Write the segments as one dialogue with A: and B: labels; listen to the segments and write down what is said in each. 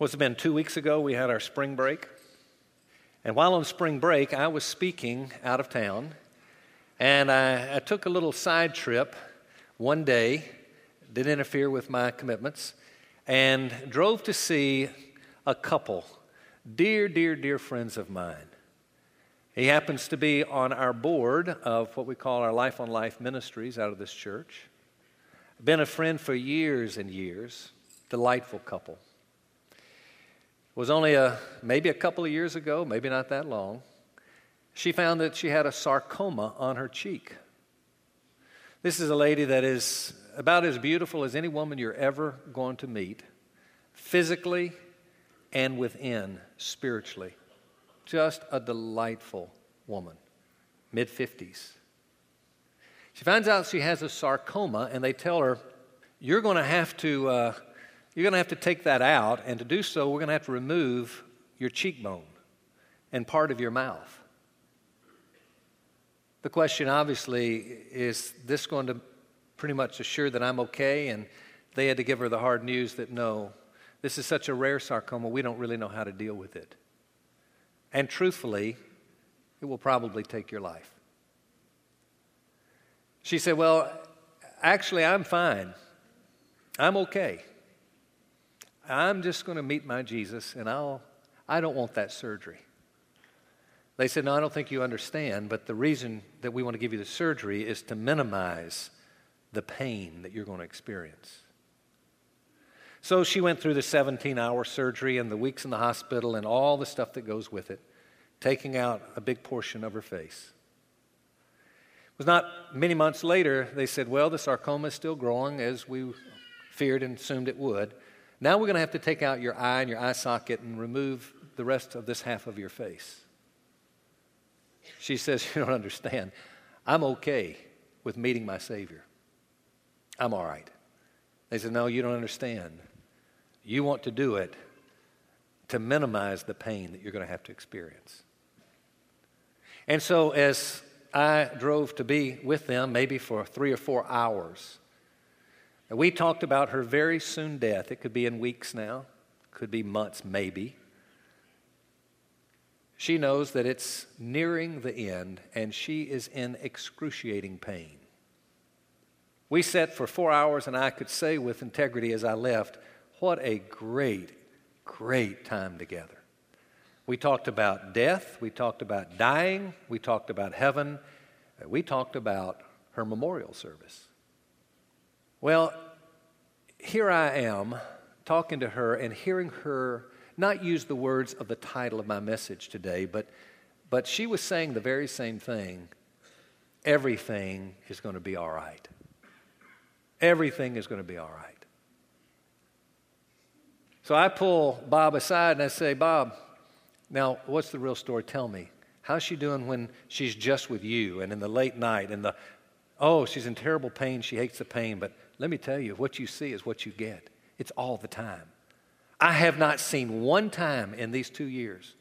A: What's it been? Two weeks ago, we had our spring break. And while on spring break, I was speaking out of town. And I, I took a little side trip one day, didn't interfere with my commitments, and drove to see a couple, dear, dear, dear friends of mine. He happens to be on our board of what we call our Life on Life ministries out of this church. Been a friend for years and years. Delightful couple. It was only a, maybe a couple of years ago, maybe not that long, she found that she had a sarcoma on her cheek. This is a lady that is about as beautiful as any woman you're ever going to meet, physically and within, spiritually. Just a delightful woman, mid 50s. She finds out she has a sarcoma, and they tell her, You're going to have to. Uh, you're going to have to take that out, and to do so, we're going to have to remove your cheekbone and part of your mouth. The question, obviously, is this going to pretty much assure that I'm okay? And they had to give her the hard news that no, this is such a rare sarcoma, we don't really know how to deal with it. And truthfully, it will probably take your life. She said, Well, actually, I'm fine. I'm okay. I'm just going to meet my Jesus and I'll, I don't want that surgery. They said, No, I don't think you understand, but the reason that we want to give you the surgery is to minimize the pain that you're going to experience. So she went through the 17 hour surgery and the weeks in the hospital and all the stuff that goes with it, taking out a big portion of her face. It was not many months later, they said, Well, the sarcoma is still growing as we feared and assumed it would. Now we're going to have to take out your eye and your eye socket and remove the rest of this half of your face. She says, You don't understand. I'm okay with meeting my Savior. I'm all right. They said, No, you don't understand. You want to do it to minimize the pain that you're going to have to experience. And so, as I drove to be with them, maybe for three or four hours, we talked about her very soon death. It could be in weeks now, could be months, maybe. She knows that it's nearing the end and she is in excruciating pain. We sat for four hours, and I could say with integrity as I left, what a great, great time together. We talked about death, we talked about dying, we talked about heaven, we talked about her memorial service. Well, here I am talking to her and hearing her not use the words of the title of my message today, but, but she was saying the very same thing. Everything is going to be all right. Everything is going to be all right. So I pull Bob aside and I say, Bob, now what's the real story? Tell me. How's she doing when she's just with you and in the late night and the, oh, she's in terrible pain. She hates the pain, but let me tell you, what you see is what you get. It's all the time. I have not seen one time in these two years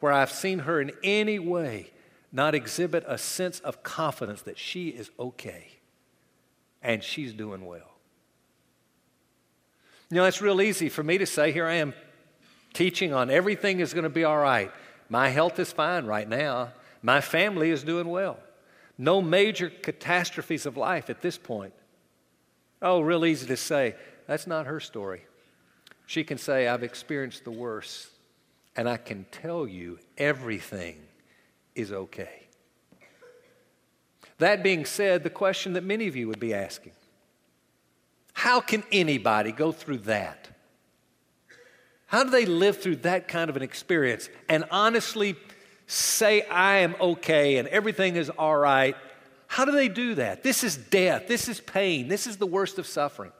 A: where I've seen her in any way not exhibit a sense of confidence that she is okay and she's doing well. You know, it's real easy for me to say, here I am teaching on everything is going to be all right. My health is fine right now. My family is doing well. No major catastrophes of life at this point. Oh, real easy to say. That's not her story. She can say, I've experienced the worst, and I can tell you everything is okay. That being said, the question that many of you would be asking how can anybody go through that? How do they live through that kind of an experience and honestly say, I am okay and everything is all right how do they do that? This is death. This is pain. This is the worst of suffering.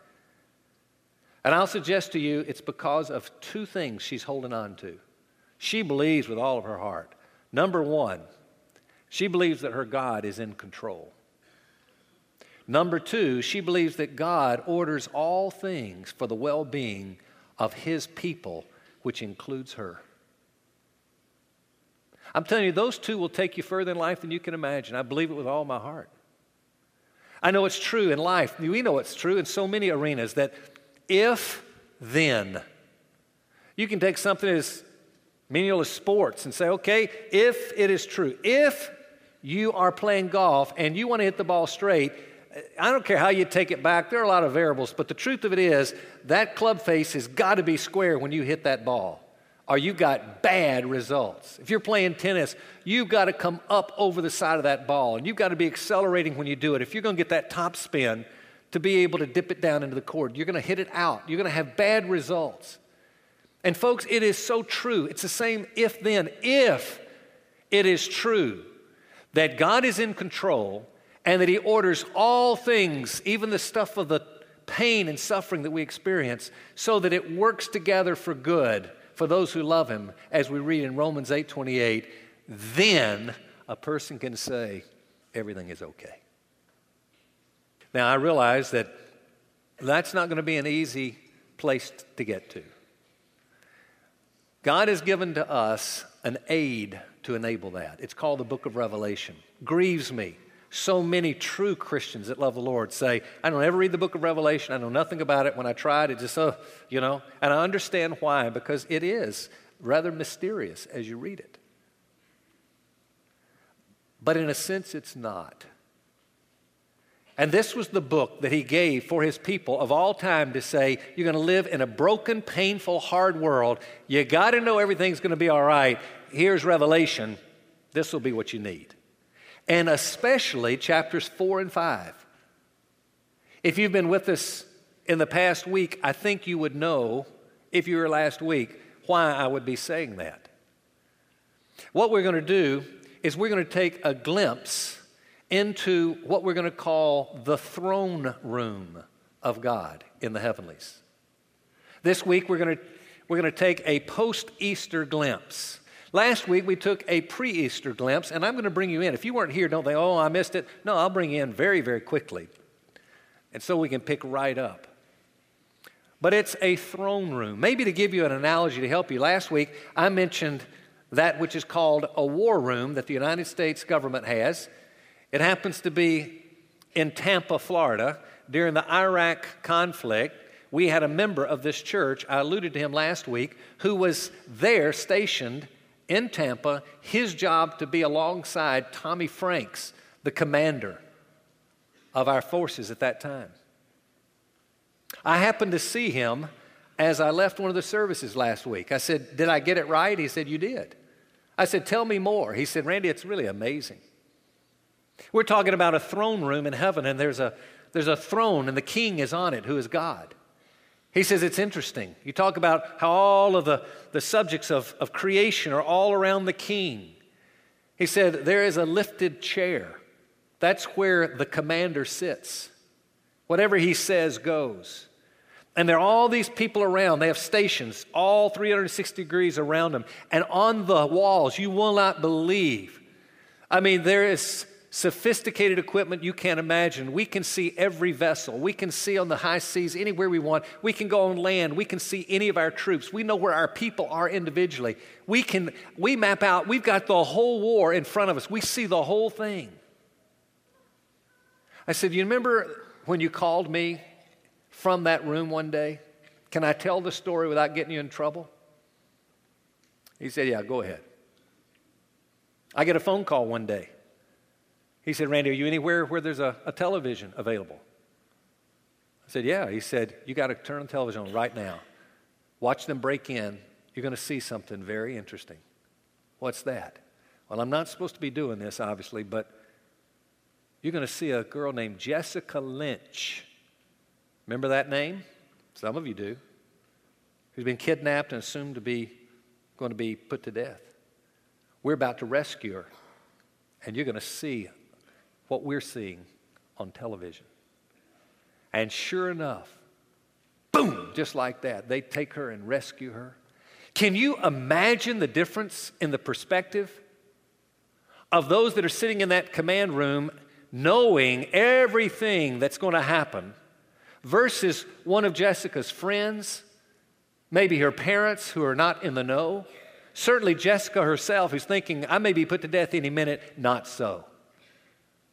A: And I'll suggest to you it's because of two things she's holding on to. She believes with all of her heart. Number one, she believes that her God is in control. Number two, she believes that God orders all things for the well being of his people, which includes her. I'm telling you, those two will take you further in life than you can imagine. I believe it with all my heart. I know it's true in life. We know it's true in so many arenas that if then, You can take something as menial as sports and say, okay, if it is true, if you are playing golf and you want to hit the ball straight, I don't care how you take it back, there are a lot of variables, but the truth of it is that club face has got to be square when you hit that ball, or you've got bad results. If you're playing tennis, you've got to come up over the side of that ball, and you've got to be accelerating when you do it. If you're going to get that top spin to be able to dip it down into the court, you're going to hit it out. You're going to have bad results. And folks, it is so true. It's the same if then. If it is true that God is in control and that He orders all things, even the stuff of the pain and suffering that we experience, so that it works together for good for those who love Him, as we read in Romans 8 28, then a person can say, everything is okay. Now, I realize that that's not going to be an easy place to get to. God has given to us an aid to enable that. It's called the book of Revelation. Grieves me. So many true Christians that love the Lord say, I don't ever read the book of Revelation. I know nothing about it. When I tried, it just, oh, you know. And I understand why, because it is rather mysterious as you read it. But in a sense, it's not. And this was the book that he gave for his people of all time to say, You're going to live in a broken, painful, hard world. You got to know everything's going to be all right. Here's Revelation. This will be what you need. And especially chapters four and five. If you've been with us in the past week, I think you would know, if you were last week, why I would be saying that. What we're going to do is we're going to take a glimpse into what we're going to call the throne room of God in the heavenlies. This week, we're going to, we're going to take a post Easter glimpse. Last week, we took a pre Easter glimpse, and I'm going to bring you in. If you weren't here, don't think, oh, I missed it. No, I'll bring you in very, very quickly. And so we can pick right up. But it's a throne room. Maybe to give you an analogy to help you, last week I mentioned that which is called a war room that the United States government has. It happens to be in Tampa, Florida. During the Iraq conflict, we had a member of this church, I alluded to him last week, who was there stationed in Tampa, his job to be alongside Tommy Franks, the commander of our forces at that time. I happened to see him as I left one of the services last week. I said, Did I get it right? He said, You did. I said, Tell me more. He said, Randy, it's really amazing. We're talking about a throne room in heaven, and there's a, there's a throne, and the king is on it, who is God. He says it's interesting. You talk about how all of the, the subjects of, of creation are all around the king. He said, There is a lifted chair. That's where the commander sits. Whatever he says goes. And there are all these people around. They have stations all 360 degrees around them. And on the walls, you will not believe. I mean, there is sophisticated equipment you can't imagine. We can see every vessel. We can see on the high seas anywhere we want. We can go on land. We can see any of our troops. We know where our people are individually. We can we map out. We've got the whole war in front of us. We see the whole thing. I said, "You remember when you called me from that room one day? Can I tell the story without getting you in trouble?" He said, "Yeah, go ahead." I get a phone call one day. He said, Randy, are you anywhere where there's a, a television available? I said, Yeah. He said, You got to turn the television on right now. Watch them break in. You're going to see something very interesting. What's that? Well, I'm not supposed to be doing this, obviously, but you're going to see a girl named Jessica Lynch. Remember that name? Some of you do. Who's been kidnapped and assumed to be going to be put to death. We're about to rescue her, and you're going to see what we're seeing on television. And sure enough, boom, just like that, they take her and rescue her. Can you imagine the difference in the perspective of those that are sitting in that command room knowing everything that's going to happen versus one of Jessica's friends, maybe her parents who are not in the know? Certainly, Jessica herself, who's thinking, I may be put to death any minute, not so.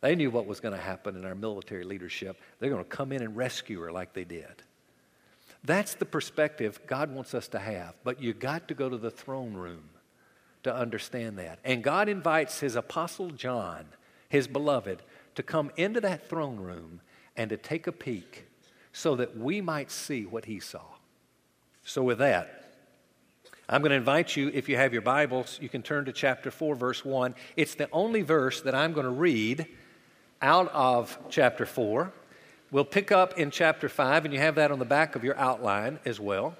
A: They knew what was going to happen in our military leadership. They're going to come in and rescue her like they did. That's the perspective God wants us to have. But you got to go to the throne room to understand that. And God invites his apostle John, his beloved, to come into that throne room and to take a peek so that we might see what he saw. So, with that, I'm going to invite you, if you have your Bibles, you can turn to chapter 4, verse 1. It's the only verse that I'm going to read out of chapter 4. We'll pick up in chapter 5, and you have that on the back of your outline as well.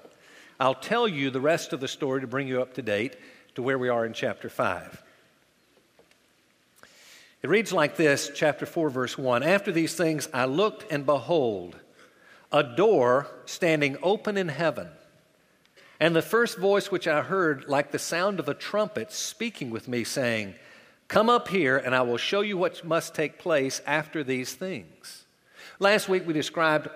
A: I'll tell you the rest of the story to bring you up to date to where we are in chapter 5. It reads like this, chapter 4, verse 1 After these things I looked, and behold, a door standing open in heaven. And the first voice which I heard, like the sound of a trumpet, speaking with me, saying, Come up here, and I will show you what must take place after these things. Last week we described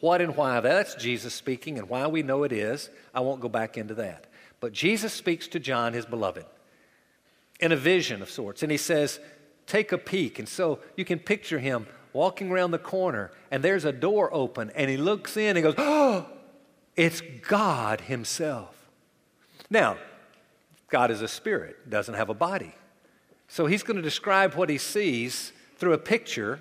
A: what and why. That's Jesus speaking, and why we know it is. I won't go back into that. But Jesus speaks to John, his beloved, in a vision of sorts, and he says, Take a peek. And so you can picture him walking around the corner, and there's a door open, and he looks in and goes, Oh! It's God Himself. Now, God is a spirit, doesn't have a body. So He's going to describe what He sees through a picture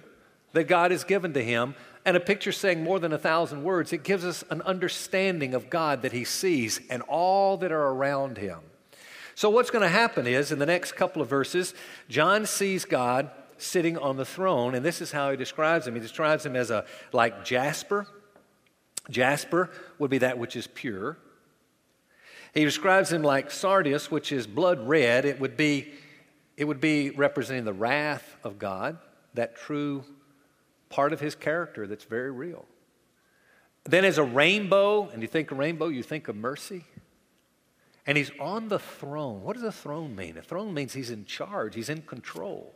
A: that God has given to Him. And a picture saying more than a thousand words, it gives us an understanding of God that He sees and all that are around Him. So, what's going to happen is in the next couple of verses, John sees God sitting on the throne, and this is how he describes him. He describes him as a like jasper Jasper would be that which is pure. He describes him like sardius, which is blood red. It would be, it would be representing the wrath of God, that true part of his character that's very real. Then, as a rainbow, and you think of rainbow, you think of mercy. And he's on the throne. What does a throne mean? A throne means he's in charge, he's in control.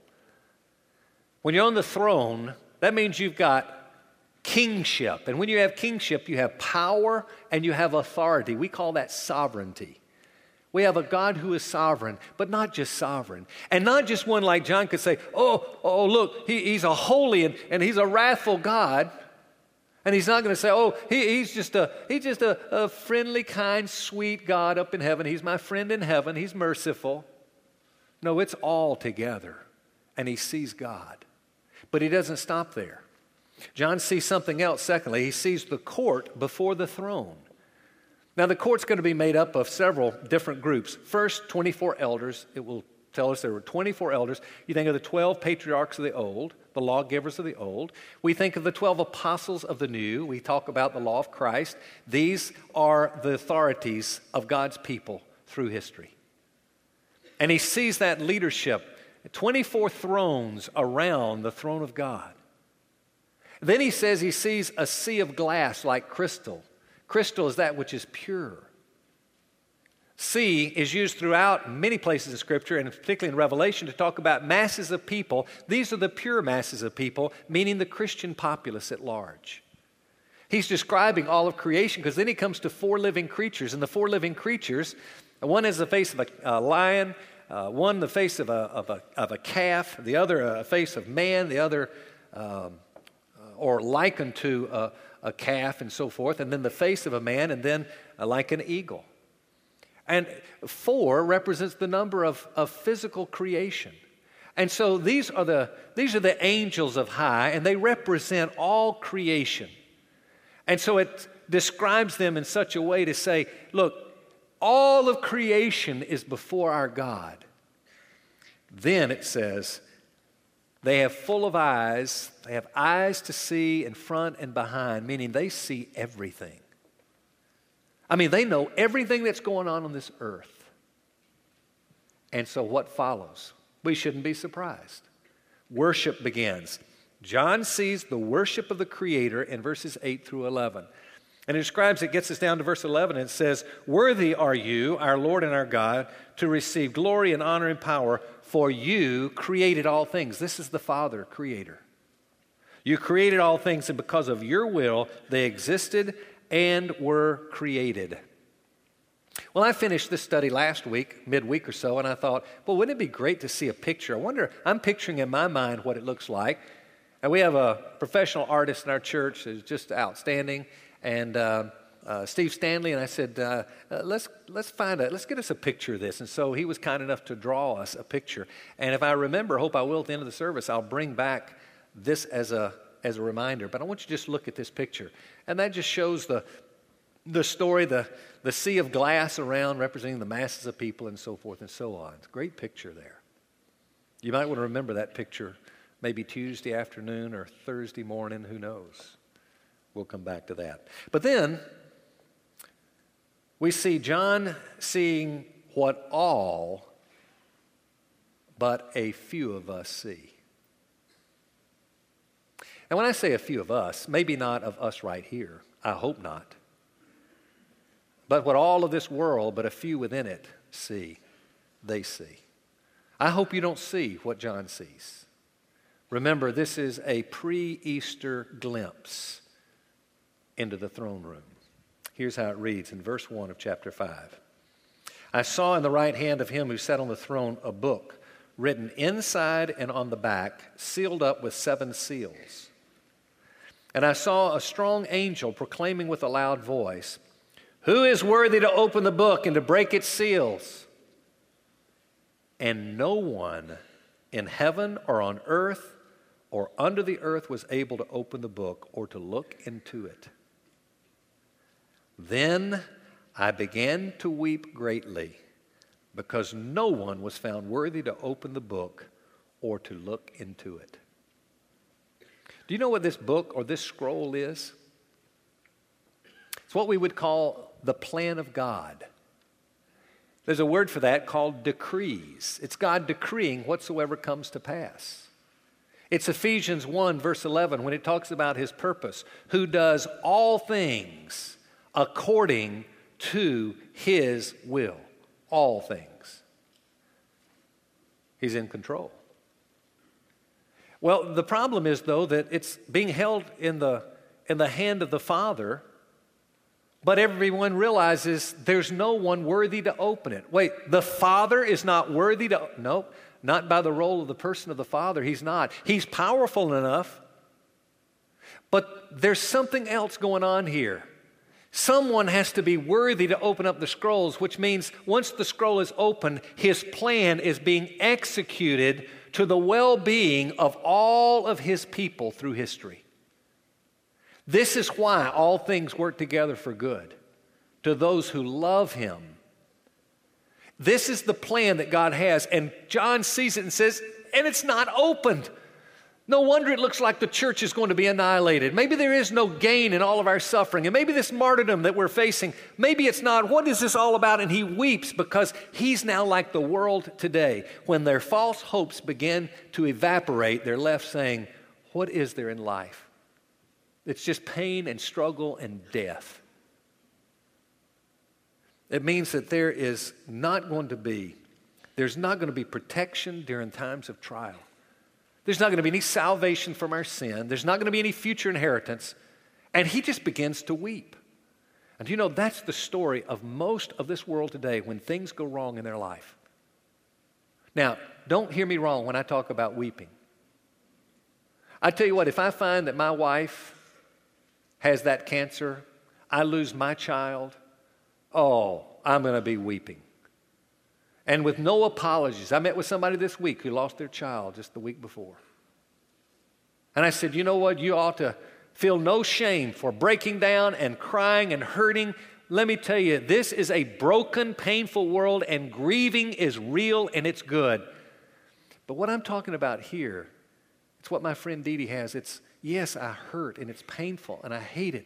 A: When you're on the throne, that means you've got kingship. And when you have kingship, you have power and you have authority. We call that sovereignty. We have a God who is sovereign, but not just sovereign. And not just one like John could say, oh, oh, look, he, he's a holy and, and he's a wrathful God. And he's not going to say, oh, he, he's just, a, he's just a, a friendly, kind, sweet God up in heaven. He's my friend in heaven. He's merciful. No, it's all together. And he sees God. But he doesn't stop there. John sees something else, secondly. He sees the court before the throne. Now, the court's going to be made up of several different groups. First, 24 elders. It will tell us there were 24 elders. You think of the 12 patriarchs of the old, the lawgivers of the old. We think of the 12 apostles of the new. We talk about the law of Christ. These are the authorities of God's people through history. And he sees that leadership 24 thrones around the throne of God. Then he says he sees a sea of glass like crystal. Crystal is that which is pure. Sea is used throughout many places in Scripture, and particularly in Revelation, to talk about masses of people. These are the pure masses of people, meaning the Christian populace at large. He's describing all of creation because then he comes to four living creatures, and the four living creatures one has the face of a, a lion, uh, one the face of a, of, a, of a calf, the other a face of man, the other um, or likened to a, a, calf and so forth, and then the face of a man, and then uh, like an eagle. And four represents the number of, of physical creation. And so these are, the, these are the angels of high, and they represent all creation. And so it describes them in such a way to say, look, all of creation is before our God. Then it says, they have full of eyes. They have eyes to see in front and behind, meaning they see everything. I mean, they know everything that's going on on this earth. And so what follows? We shouldn't be surprised. Worship begins. John sees the worship of the Creator in verses 8 through 11. And it describes, it gets us down to verse 11, and it says, Worthy are you, our Lord and our God, to receive glory and honor and power, for you created all things. This is the Father, creator. You created all things, and because of your will, they existed and were created. Well, I finished this study last week, midweek or so, and I thought, well, wouldn't it be great to see a picture? I wonder, I'm picturing in my mind what it looks like. And we have a professional artist in our church who's just outstanding. And uh, uh, Steve Stanley, and I said, uh, uh, let's, let's find a, let's get us a picture of this. And so he was kind enough to draw us a picture. And if I remember, hope I will at the end of the service, I'll bring back this as a, as a reminder. But I want you to just look at this picture. And that just shows the, the story, the, the sea of glass around representing the masses of people and so forth and so on. Great picture there. You might want to remember that picture maybe Tuesday afternoon or Thursday morning, who knows? We'll come back to that. But then we see John seeing what all but a few of us see. And when I say a few of us, maybe not of us right here, I hope not. But what all of this world, but a few within it, see, they see. I hope you don't see what John sees. Remember, this is a pre Easter glimpse into the throne room. Here's how it reads in verse 1 of chapter 5. I saw in the right hand of him who sat on the throne a book written inside and on the back, sealed up with seven seals. And I saw a strong angel proclaiming with a loud voice, Who is worthy to open the book and to break its seals? And no one in heaven or on earth or under the earth was able to open the book or to look into it. Then I began to weep greatly because no one was found worthy to open the book or to look into it. Do you know what this book or this scroll is? It's what we would call the plan of God. There's a word for that called decrees. It's God decreeing whatsoever comes to pass. It's Ephesians 1, verse 11, when it talks about his purpose, who does all things according to his will. All things. He's in control. Well, the problem is, though, that it's being held in the, in the hand of the Father, but everyone realizes there's no one worthy to open it. Wait, the Father is not worthy to. Nope, not by the role of the person of the Father. He's not. He's powerful enough, but there's something else going on here. Someone has to be worthy to open up the scrolls, which means once the scroll is open, his plan is being executed to the well being of all of his people through history. This is why all things work together for good to those who love him. This is the plan that God has, and John sees it and says, and it's not opened. No wonder it looks like the church is going to be annihilated. Maybe there is no gain in all of our suffering. And maybe this martyrdom that we're facing, maybe it's not. What is this all about? And he weeps because he's now like the world today. When their false hopes begin to evaporate, they're left saying, What is there in life? It's just pain and struggle and death. It means that there is not going to be, there's not going to be protection during times of trial. There's not going to be any salvation from our sin. There's not going to be any future inheritance. And he just begins to weep. And you know, that's the story of most of this world today when things go wrong in their life. Now, don't hear me wrong when I talk about weeping. I tell you what, if I find that my wife has that cancer, I lose my child, oh, I'm going to be weeping and with no apologies. I met with somebody this week who lost their child just the week before. And I said, You know what? You ought to feel no shame for breaking down and crying and hurting. Let me tell you, this is a broken, painful world, and grieving is real and it's good. But what I'm talking about here, it's what my friend Dee Dee has. It's, yes, I hurt and it's painful and I hate it,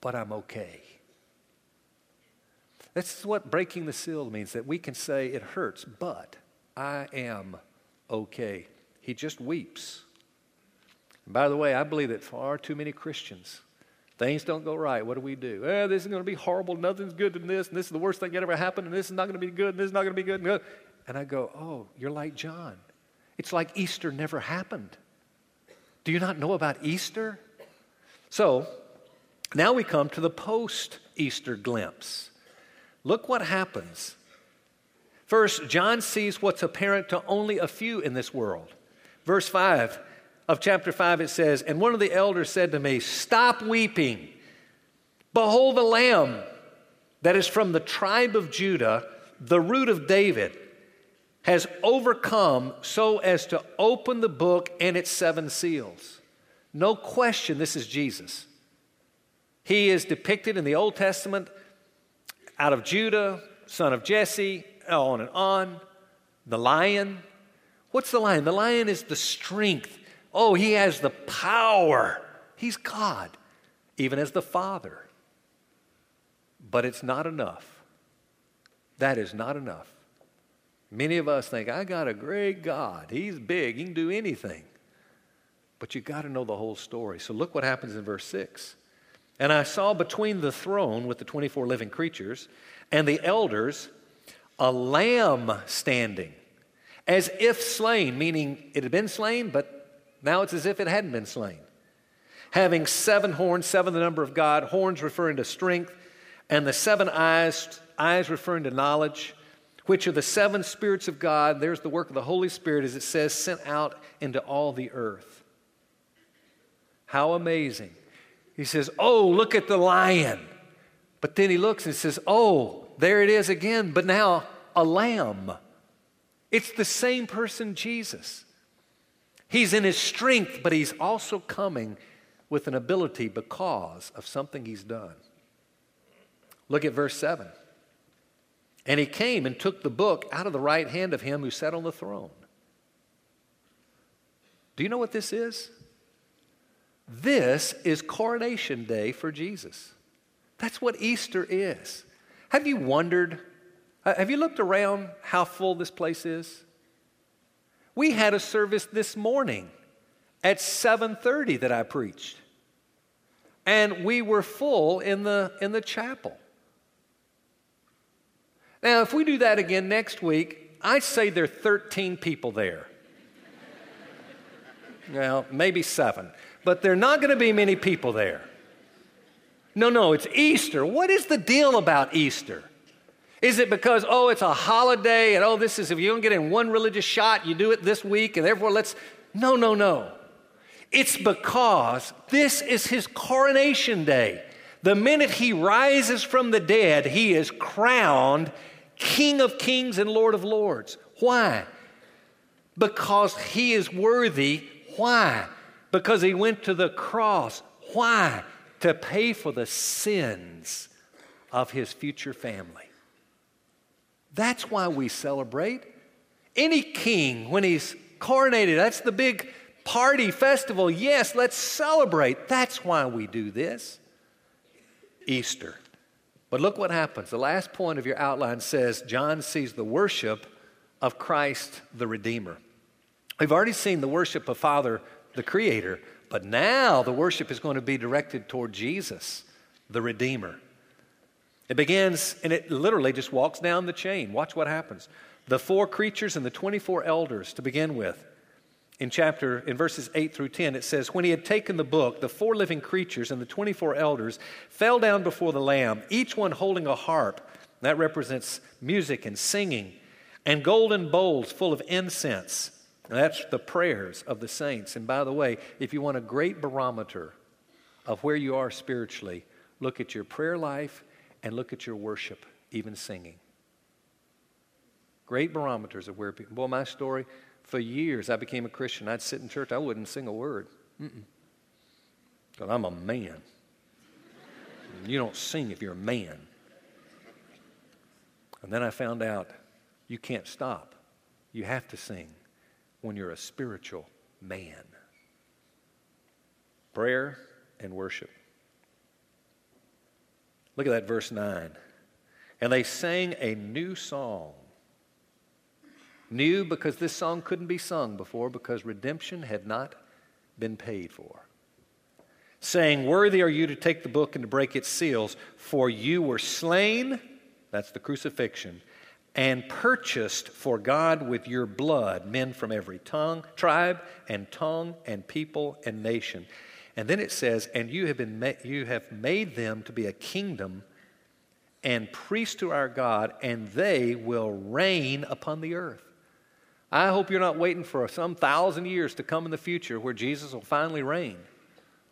A: but I'm okay. That's what breaking the seal means that we can say it hurts, but I am okay. He just weeps. And by the way, I believe that far too many Christians, things don't go right. What do we do? Eh, this is going to be horrible. Nothing's good in this, and this is the worst thing that ever happened, and this is not going to be good, and this is not going to be good. And I go, oh, you're like John. It's like Easter never happened. Do you not know about Easter? So, now we come to the post Easter glimpse. Look what happens. First, John sees what's apparent to only a few in this world. Verse 5 of chapter 5, it says, And one of the elders said to me, Stop weeping. Behold, the lamb that is from the tribe of Judah, the root of David, has overcome so as to open the book and its seven seals. No question, this is Jesus. He is depicted in the Old Testament out of Judah, son of Jesse, on and on. The lion. What's the lion? The lion is the strength. Oh, he has the power. He's God, even as the Father. But it's not enough. That is not enough. Many of us think, I got a great God. He's big, he can do anything. But you got to know the whole story. So look what happens in verse 6. And I saw between the throne with the 24 living creatures and the elders a lamb standing, as if slain, meaning it had been slain, but now it's as if it hadn't been slain. Having seven horns, seven the number of God, horns referring to strength, and the seven eyes, eyes referring to knowledge, which are the seven spirits of God. There's the work of the Holy Spirit, as it says, sent out into all the earth. How amazing. He says, Oh, look at the lion. But then he looks and says, Oh, there it is again, but now a lamb. It's the same person, Jesus. He's in his strength, but he's also coming with an ability because of something he's done. Look at verse 7. And he came and took the book out of the right hand of him who sat on the throne. Do you know what this is? This is coronation day for Jesus. That's what Easter is. Have you wondered? Uh, have you looked around how full this place is? We had a service this morning at 7:30 that I preached. And we were full in the in the chapel. Now, if we do that again next week, I'd say there are 13 people there. well, maybe seven, but there are not going to be many people there. No, no, it's Easter. What is the deal about Easter? Is it because, oh, it's a holiday and, oh, this is, if you don't get in one religious shot, you do it this week and therefore let's. No, no, no. It's because this is his coronation day. The minute he rises from the dead, he is crowned King of kings and Lord of lords. Why? Because he is worthy. Why? Because he went to the cross. Why? To pay for the sins of his future family. That's why we celebrate. Any king, when he's coronated, that's the big party festival. Yes, let's celebrate. That's why we do this. Easter. But look what happens. The last point of your outline says John sees the worship of Christ the Redeemer. We've already seen the worship of Father the Creator, but now the worship is going to be directed toward Jesus the Redeemer. It begins, and it literally just walks down the chain. Watch what happens. The four creatures and the 24 elders to begin with in chapter in verses 8 through 10 it says when he had taken the book the four living creatures and the 24 elders fell down before the lamb each one holding a harp that represents music and singing and golden bowls full of incense that's the prayers of the saints and by the way if you want a great barometer of where you are spiritually look at your prayer life and look at your worship even singing great barometers of where people boy my story for years, I became a Christian. I'd sit in church, I wouldn't sing a word. Because I'm a man. you don't sing if you're a man. And then I found out you can't stop. You have to sing when you're a spiritual man. Prayer and worship. Look at that verse 9. And they sang a new song New because this song couldn't be sung before because redemption had not been paid for. Saying, Worthy are you to take the book and to break its seals, for you were slain, that's the crucifixion, and purchased for God with your blood men from every tongue, tribe, and tongue, and people, and nation. And then it says, And you have, been ma- you have made them to be a kingdom and priests to our God, and they will reign upon the earth. I hope you're not waiting for some thousand years to come in the future where Jesus will finally reign.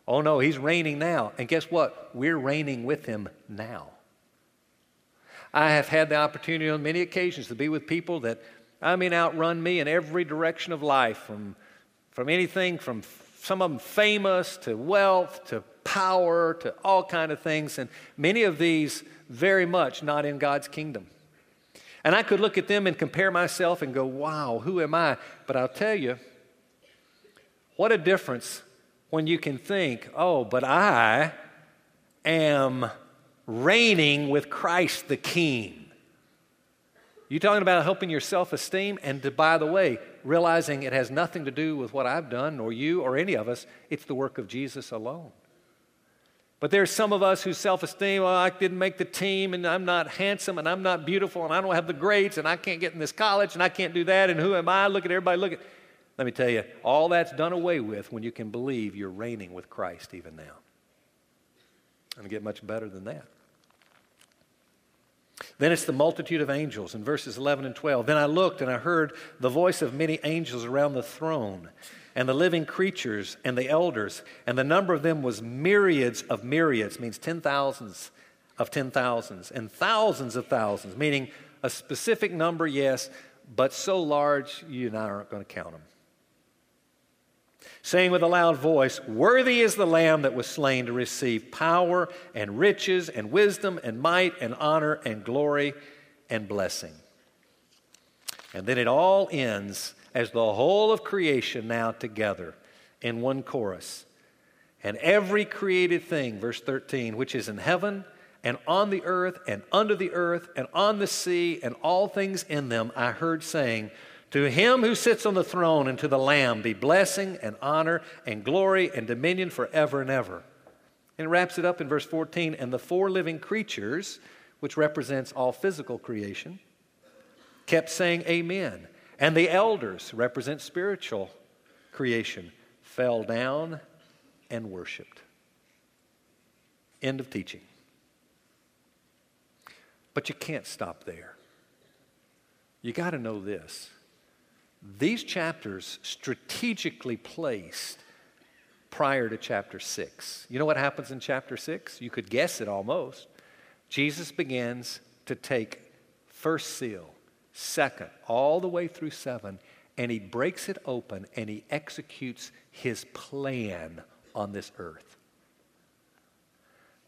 A: Oh no, he's reigning now. And guess what? We're reigning with him now. I have had the opportunity on many occasions to be with people that, I mean, outrun me in every direction of life, from, from anything from some of them famous to wealth to power to all kind of things, and many of these very much not in God's kingdom. And I could look at them and compare myself and go, wow, who am I? But I'll tell you, what a difference when you can think, oh, but I am reigning with Christ the King. You're talking about helping your self esteem? And to, by the way, realizing it has nothing to do with what I've done, or you, or any of us, it's the work of Jesus alone. But there's some of us whose self esteem, well, oh, I didn't make the team, and I'm not handsome, and I'm not beautiful, and I don't have the grades, and I can't get in this college, and I can't do that, and who am I? Look at everybody, look at. Let me tell you, all that's done away with when you can believe you're reigning with Christ even now. And get much better than that. Then it's the multitude of angels in verses 11 and 12. Then I looked and I heard the voice of many angels around the throne, and the living creatures and the elders, and the number of them was myriads of myriads, means ten thousands of ten thousands, and thousands of thousands, meaning a specific number, yes, but so large you and I aren't going to count them saying with a loud voice, Worthy is the Lamb that was slain to receive power and riches and wisdom and might and honor and glory and blessing. And then it all ends as the whole of creation now together in one chorus. And every created thing, verse 13, which is in heaven and on the earth and under the earth and on the sea and all things in them, I heard saying, to him who sits on the throne and to the Lamb be blessing and honor and glory and dominion forever and ever. And it wraps it up in verse 14 and the four living creatures, which represents all physical creation, kept saying, Amen. And the elders, represent spiritual creation, fell down and worshiped. End of teaching. But you can't stop there. You got to know this these chapters strategically placed prior to chapter 6. You know what happens in chapter 6? You could guess it almost. Jesus begins to take first seal, second, all the way through 7, and he breaks it open and he executes his plan on this earth.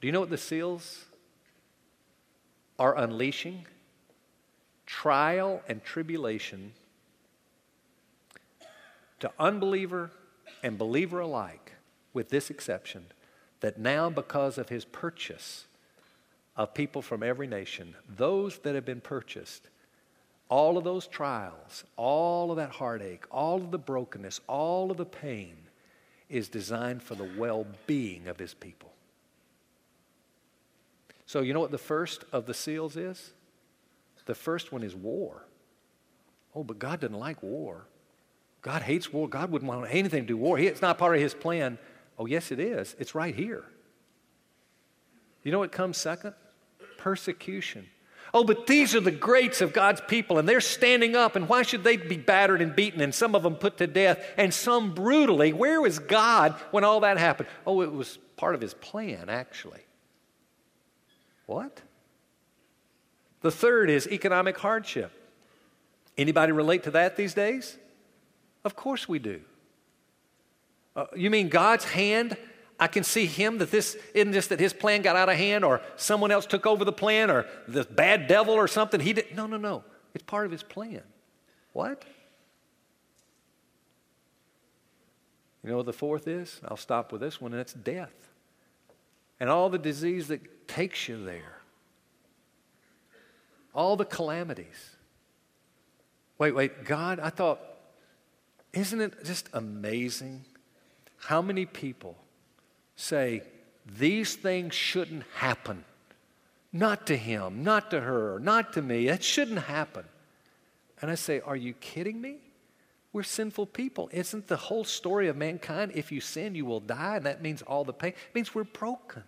A: Do you know what the seals are unleashing? Trial and tribulation to unbeliever and believer alike, with this exception, that now, because of his purchase of people from every nation, those that have been purchased, all of those trials, all of that heartache, all of the brokenness, all of the pain is designed for the well being of his people. So, you know what the first of the seals is? The first one is war. Oh, but God doesn't like war. God hates war. God wouldn't want anything to do war. It's not part of his plan. Oh, yes, it is. It's right here. You know what comes second? Persecution. Oh, but these are the greats of God's people, and they're standing up, and why should they be battered and beaten, and some of them put to death, and some brutally? Where was God when all that happened? Oh, it was part of his plan, actually. What? The third is economic hardship. Anybody relate to that these days? Of course we do. Uh, you mean God's hand? I can see him that this isn't just that his plan got out of hand or someone else took over the plan or the bad devil or something. He didn't. No, no, no. It's part of his plan. What? You know what the fourth is? I'll stop with this one, and it's death. And all the disease that takes you there. All the calamities. Wait, wait, God, I thought isn't it just amazing how many people say these things shouldn't happen? Not to him, not to her, not to me. That shouldn't happen. And I say, Are you kidding me? We're sinful people. Isn't the whole story of mankind if you sin, you will die? And that means all the pain. It means we're broken.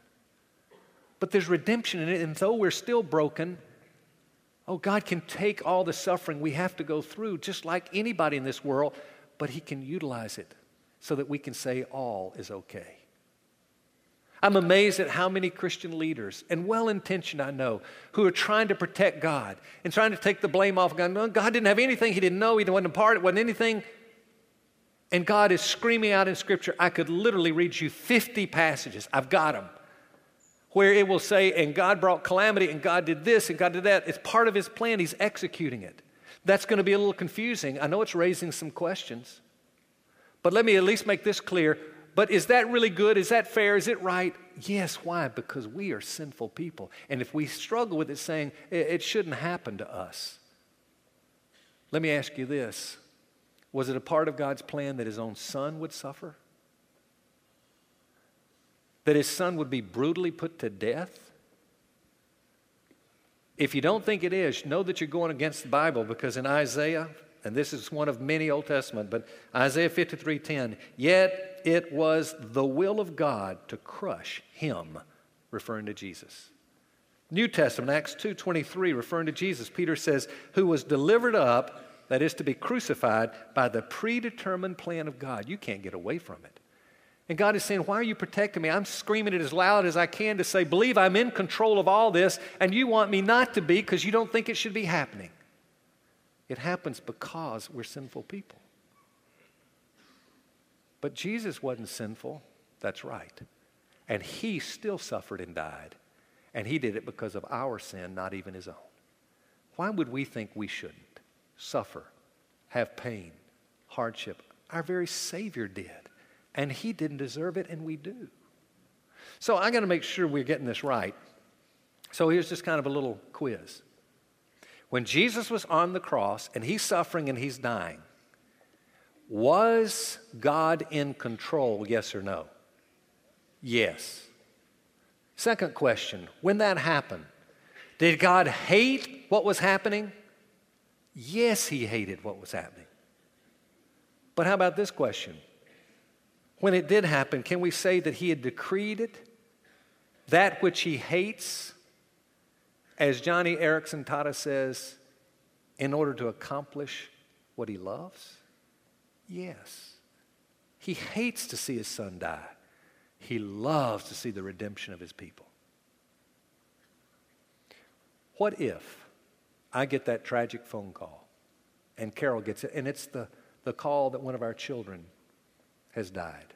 A: But there's redemption in it. And though we're still broken, Oh, God can take all the suffering we have to go through, just like anybody in this world, but He can utilize it so that we can say all is okay. I'm amazed at how many Christian leaders, and well intentioned I know, who are trying to protect God and trying to take the blame off God. No, God didn't have anything He didn't know, He wasn't a part, it wasn't anything. And God is screaming out in Scripture. I could literally read you 50 passages. I've got them. Where it will say, and God brought calamity, and God did this, and God did that. It's part of His plan. He's executing it. That's going to be a little confusing. I know it's raising some questions. But let me at least make this clear but is that really good? Is that fair? Is it right? Yes. Why? Because we are sinful people. And if we struggle with it, saying it shouldn't happen to us, let me ask you this Was it a part of God's plan that his own son would suffer? That his son would be brutally put to death? If you don't think it is, know that you're going against the Bible because in Isaiah and this is one of many Old Testament, but Isaiah 53:10, yet it was the will of God to crush him, referring to Jesus. New Testament, Acts 2:23, referring to Jesus, Peter says, who was delivered up, that is to be crucified, by the predetermined plan of God. You can't get away from it. And God is saying, Why are you protecting me? I'm screaming it as loud as I can to say, Believe I'm in control of all this, and you want me not to be because you don't think it should be happening. It happens because we're sinful people. But Jesus wasn't sinful. That's right. And he still suffered and died. And he did it because of our sin, not even his own. Why would we think we shouldn't suffer, have pain, hardship? Our very Savior did. And he didn't deserve it, and we do. So I got to make sure we're getting this right. So here's just kind of a little quiz. When Jesus was on the cross and he's suffering and he's dying, was God in control, yes or no? Yes. Second question when that happened, did God hate what was happening? Yes, he hated what was happening. But how about this question? When it did happen, can we say that he had decreed it? That which he hates, as Joni Eareckson Tada says, in order to accomplish what he loves? Yes. He hates to see his son die. He loves to see the redemption of his people. What if I get that tragic phone call and Carol gets it, and it's the, the call that one of our children has died?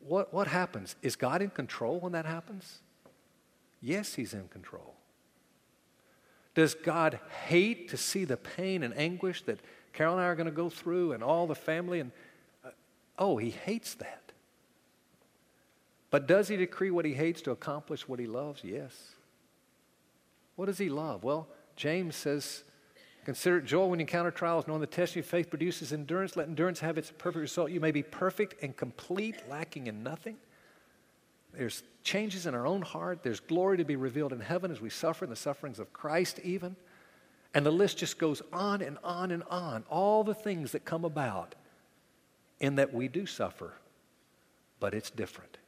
A: What, what happens? Is God in control when that happens? Yes, He's in control. Does God hate to see the pain and anguish that Carol and I are going to go through and all the family? And uh, oh, He hates that. But does He decree what He hates to accomplish what He loves? Yes. What does He love? Well, James says, Consider it joy when you encounter trials, knowing the testing of your faith produces endurance. Let endurance have its perfect result. You may be perfect and complete, lacking in nothing. There's changes in our own heart. There's glory to be revealed in heaven as we suffer in the sufferings of Christ, even. And the list just goes on and on and on. All the things that come about in that we do suffer, but it's different.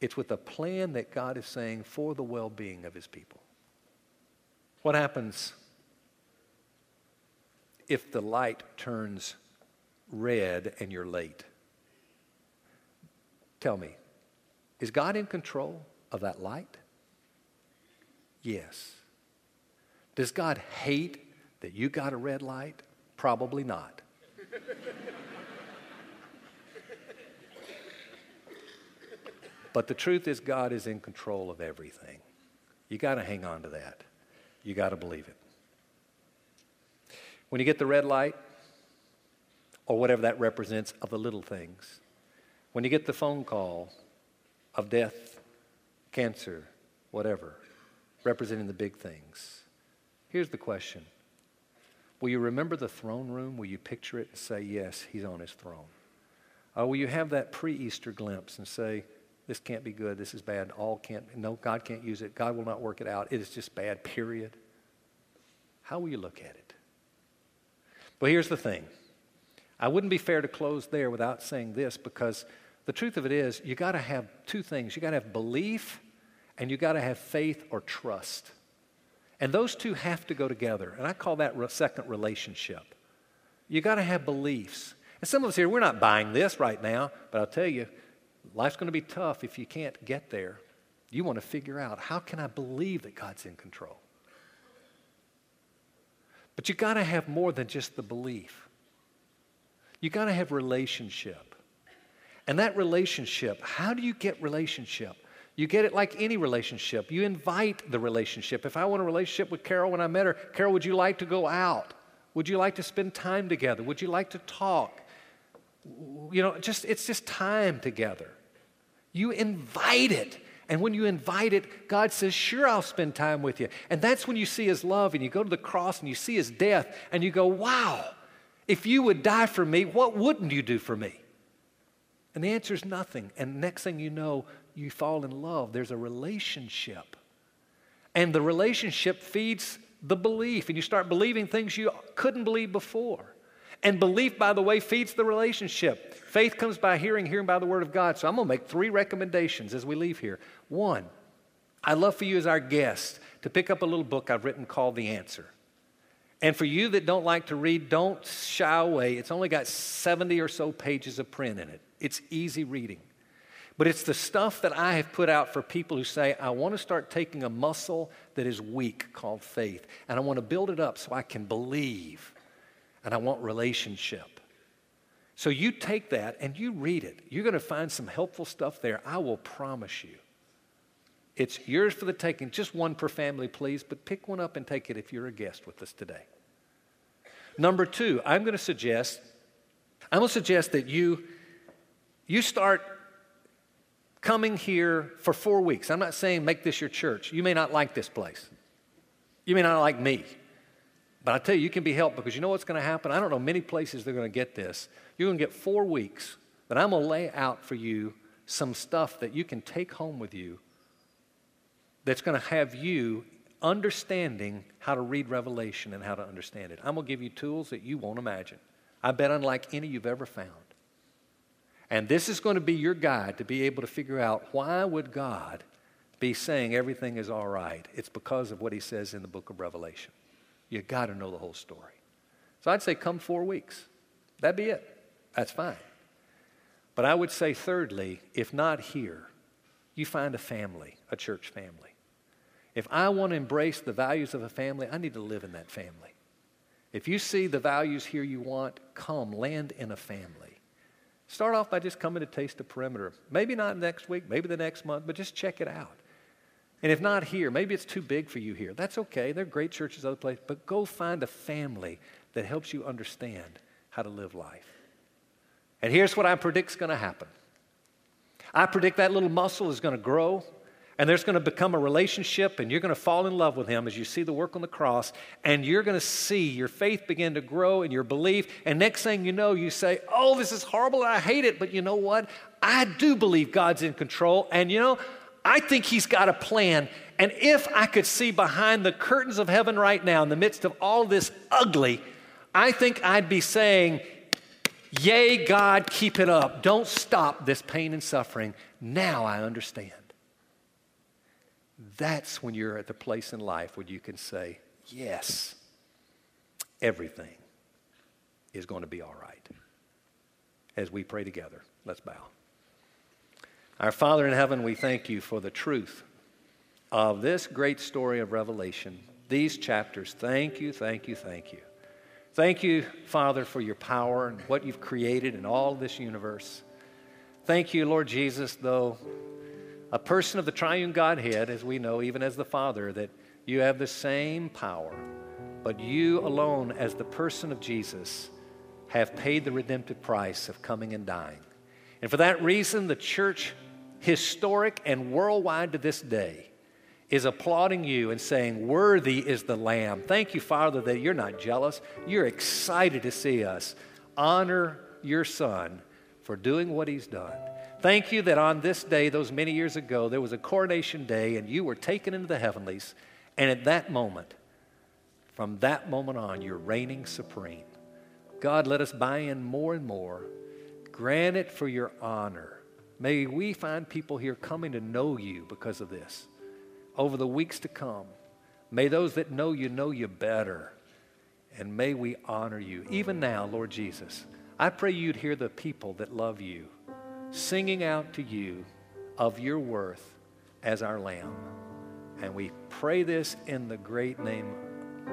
A: It's with a plan that God is saying for the well being of his people. What happens if the light turns red and you're late? Tell me, is God in control of that light? Yes. Does God hate that you got a red light? Probably not. but the truth is, God is in control of everything. You got to hang on to that. You got to believe it. When you get the red light, or whatever that represents of the little things, when you get the phone call of death, cancer, whatever, representing the big things. Here's the question Will you remember the throne room? Will you picture it and say, Yes, he's on his throne? Or will you have that pre Easter glimpse and say, This can't be good, this is bad, all can't, no, God can't use it, God will not work it out, it is just bad, period? How will you look at it? But here's the thing I wouldn't be fair to close there without saying this because the truth of it is, you got to have two things. You got to have belief and you got to have faith or trust. And those two have to go together. And I call that re- second relationship. You got to have beliefs. And some of us here, we're not buying this right now, but I'll tell you, life's going to be tough if you can't get there. You want to figure out how can I believe that God's in control? But you got to have more than just the belief. You got to have relationship. And that relationship, how do you get relationship? You get it like any relationship. You invite the relationship. If I want a relationship with Carol when I met her, Carol, would you like to go out? Would you like to spend time together? Would you like to talk? You know, just it's just time together. You invite it. And when you invite it, God says, Sure, I'll spend time with you. And that's when you see His love and you go to the cross and you see His death and you go, Wow, if you would die for me, what wouldn't you do for me? And the answer is nothing. And next thing you know, you fall in love. There's a relationship. And the relationship feeds the belief, and you start believing things you couldn't believe before. And belief, by the way, feeds the relationship. Faith comes by hearing, hearing by the word of God. So I'm going to make three recommendations as we leave here. One, I'd love for you as our guest to pick up a little book I've written called The Answer. And for you that don't like to read, don't shy away. It's only got 70 or so pages of print in it. It's easy reading. But it's the stuff that I have put out for people who say, I want to start taking a muscle that is weak called faith, and I want to build it up so I can believe, and I want relationship. So you take that and you read it. You're going to find some helpful stuff there. I will promise you. It's yours for the taking. Just one per family, please, but pick one up and take it if you're a guest with us today. Number two, I'm going to suggest, I'm going to suggest that you, you start coming here for four weeks. I'm not saying make this your church. You may not like this place. You may not like me. But I tell you, you can be helped because you know what's going to happen? I don't know many places they're going to get this. You're going to get four weeks that I'm going to lay out for you some stuff that you can take home with you that's going to have you understanding how to read Revelation and how to understand it. I'm going to give you tools that you won't imagine. I bet unlike any you've ever found. And this is going to be your guide to be able to figure out why would God be saying everything is all right? It's because of what he says in the book of Revelation. You got to know the whole story. So I'd say come 4 weeks. That'd be it. That's fine. But I would say thirdly, if not here, you find a family, a church family. If I want to embrace the values of a family, I need to live in that family. If you see the values here you want, come, land in a family. Start off by just coming to taste the perimeter. Maybe not next week, maybe the next month, but just check it out. And if not here, maybe it's too big for you here. That's okay. There are great churches other places, but go find a family that helps you understand how to live life. And here's what I predict is going to happen. I predict that little muscle is going to grow and there's going to become a relationship, and you're going to fall in love with Him as you see the work on the cross, and you're going to see your faith begin to grow and your belief. And next thing you know, you say, Oh, this is horrible, I hate it. But you know what? I do believe God's in control, and you know, I think He's got a plan. And if I could see behind the curtains of heaven right now, in the midst of all this ugly, I think I'd be saying, Yay, God, keep it up. Don't stop this pain and suffering. Now I understand. That's when you're at the place in life where you can say, Yes, everything is going to be all right. As we pray together, let's bow. Our Father in heaven, we thank you for the truth of this great story of Revelation, these chapters. Thank you, thank you, thank you. Thank you, Father, for your power and what you've created in all this universe. Thank you, Lord Jesus, though a person of the triune Godhead, as we know, even as the Father, that you have the same power, but you alone, as the person of Jesus, have paid the redemptive price of coming and dying. And for that reason, the church, historic and worldwide to this day, is applauding you and saying, Worthy is the Lamb. Thank you, Father, that you're not jealous. You're excited to see us honor your Son for doing what he's done. Thank you that on this day, those many years ago, there was a coronation day and you were taken into the heavenlies. And at that moment, from that moment on, you're reigning supreme. God, let us buy in more and more. Grant it for your honor. May we find people here coming to know you because of this. over the weeks to come. May those that know you know you better. And may we honor you. Even now, Lord Jesus, I pray you'd hear the people that love you singing out to you of your worth as our Lamb. And we pray this in the great name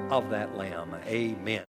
A: of that Lamb. Amen.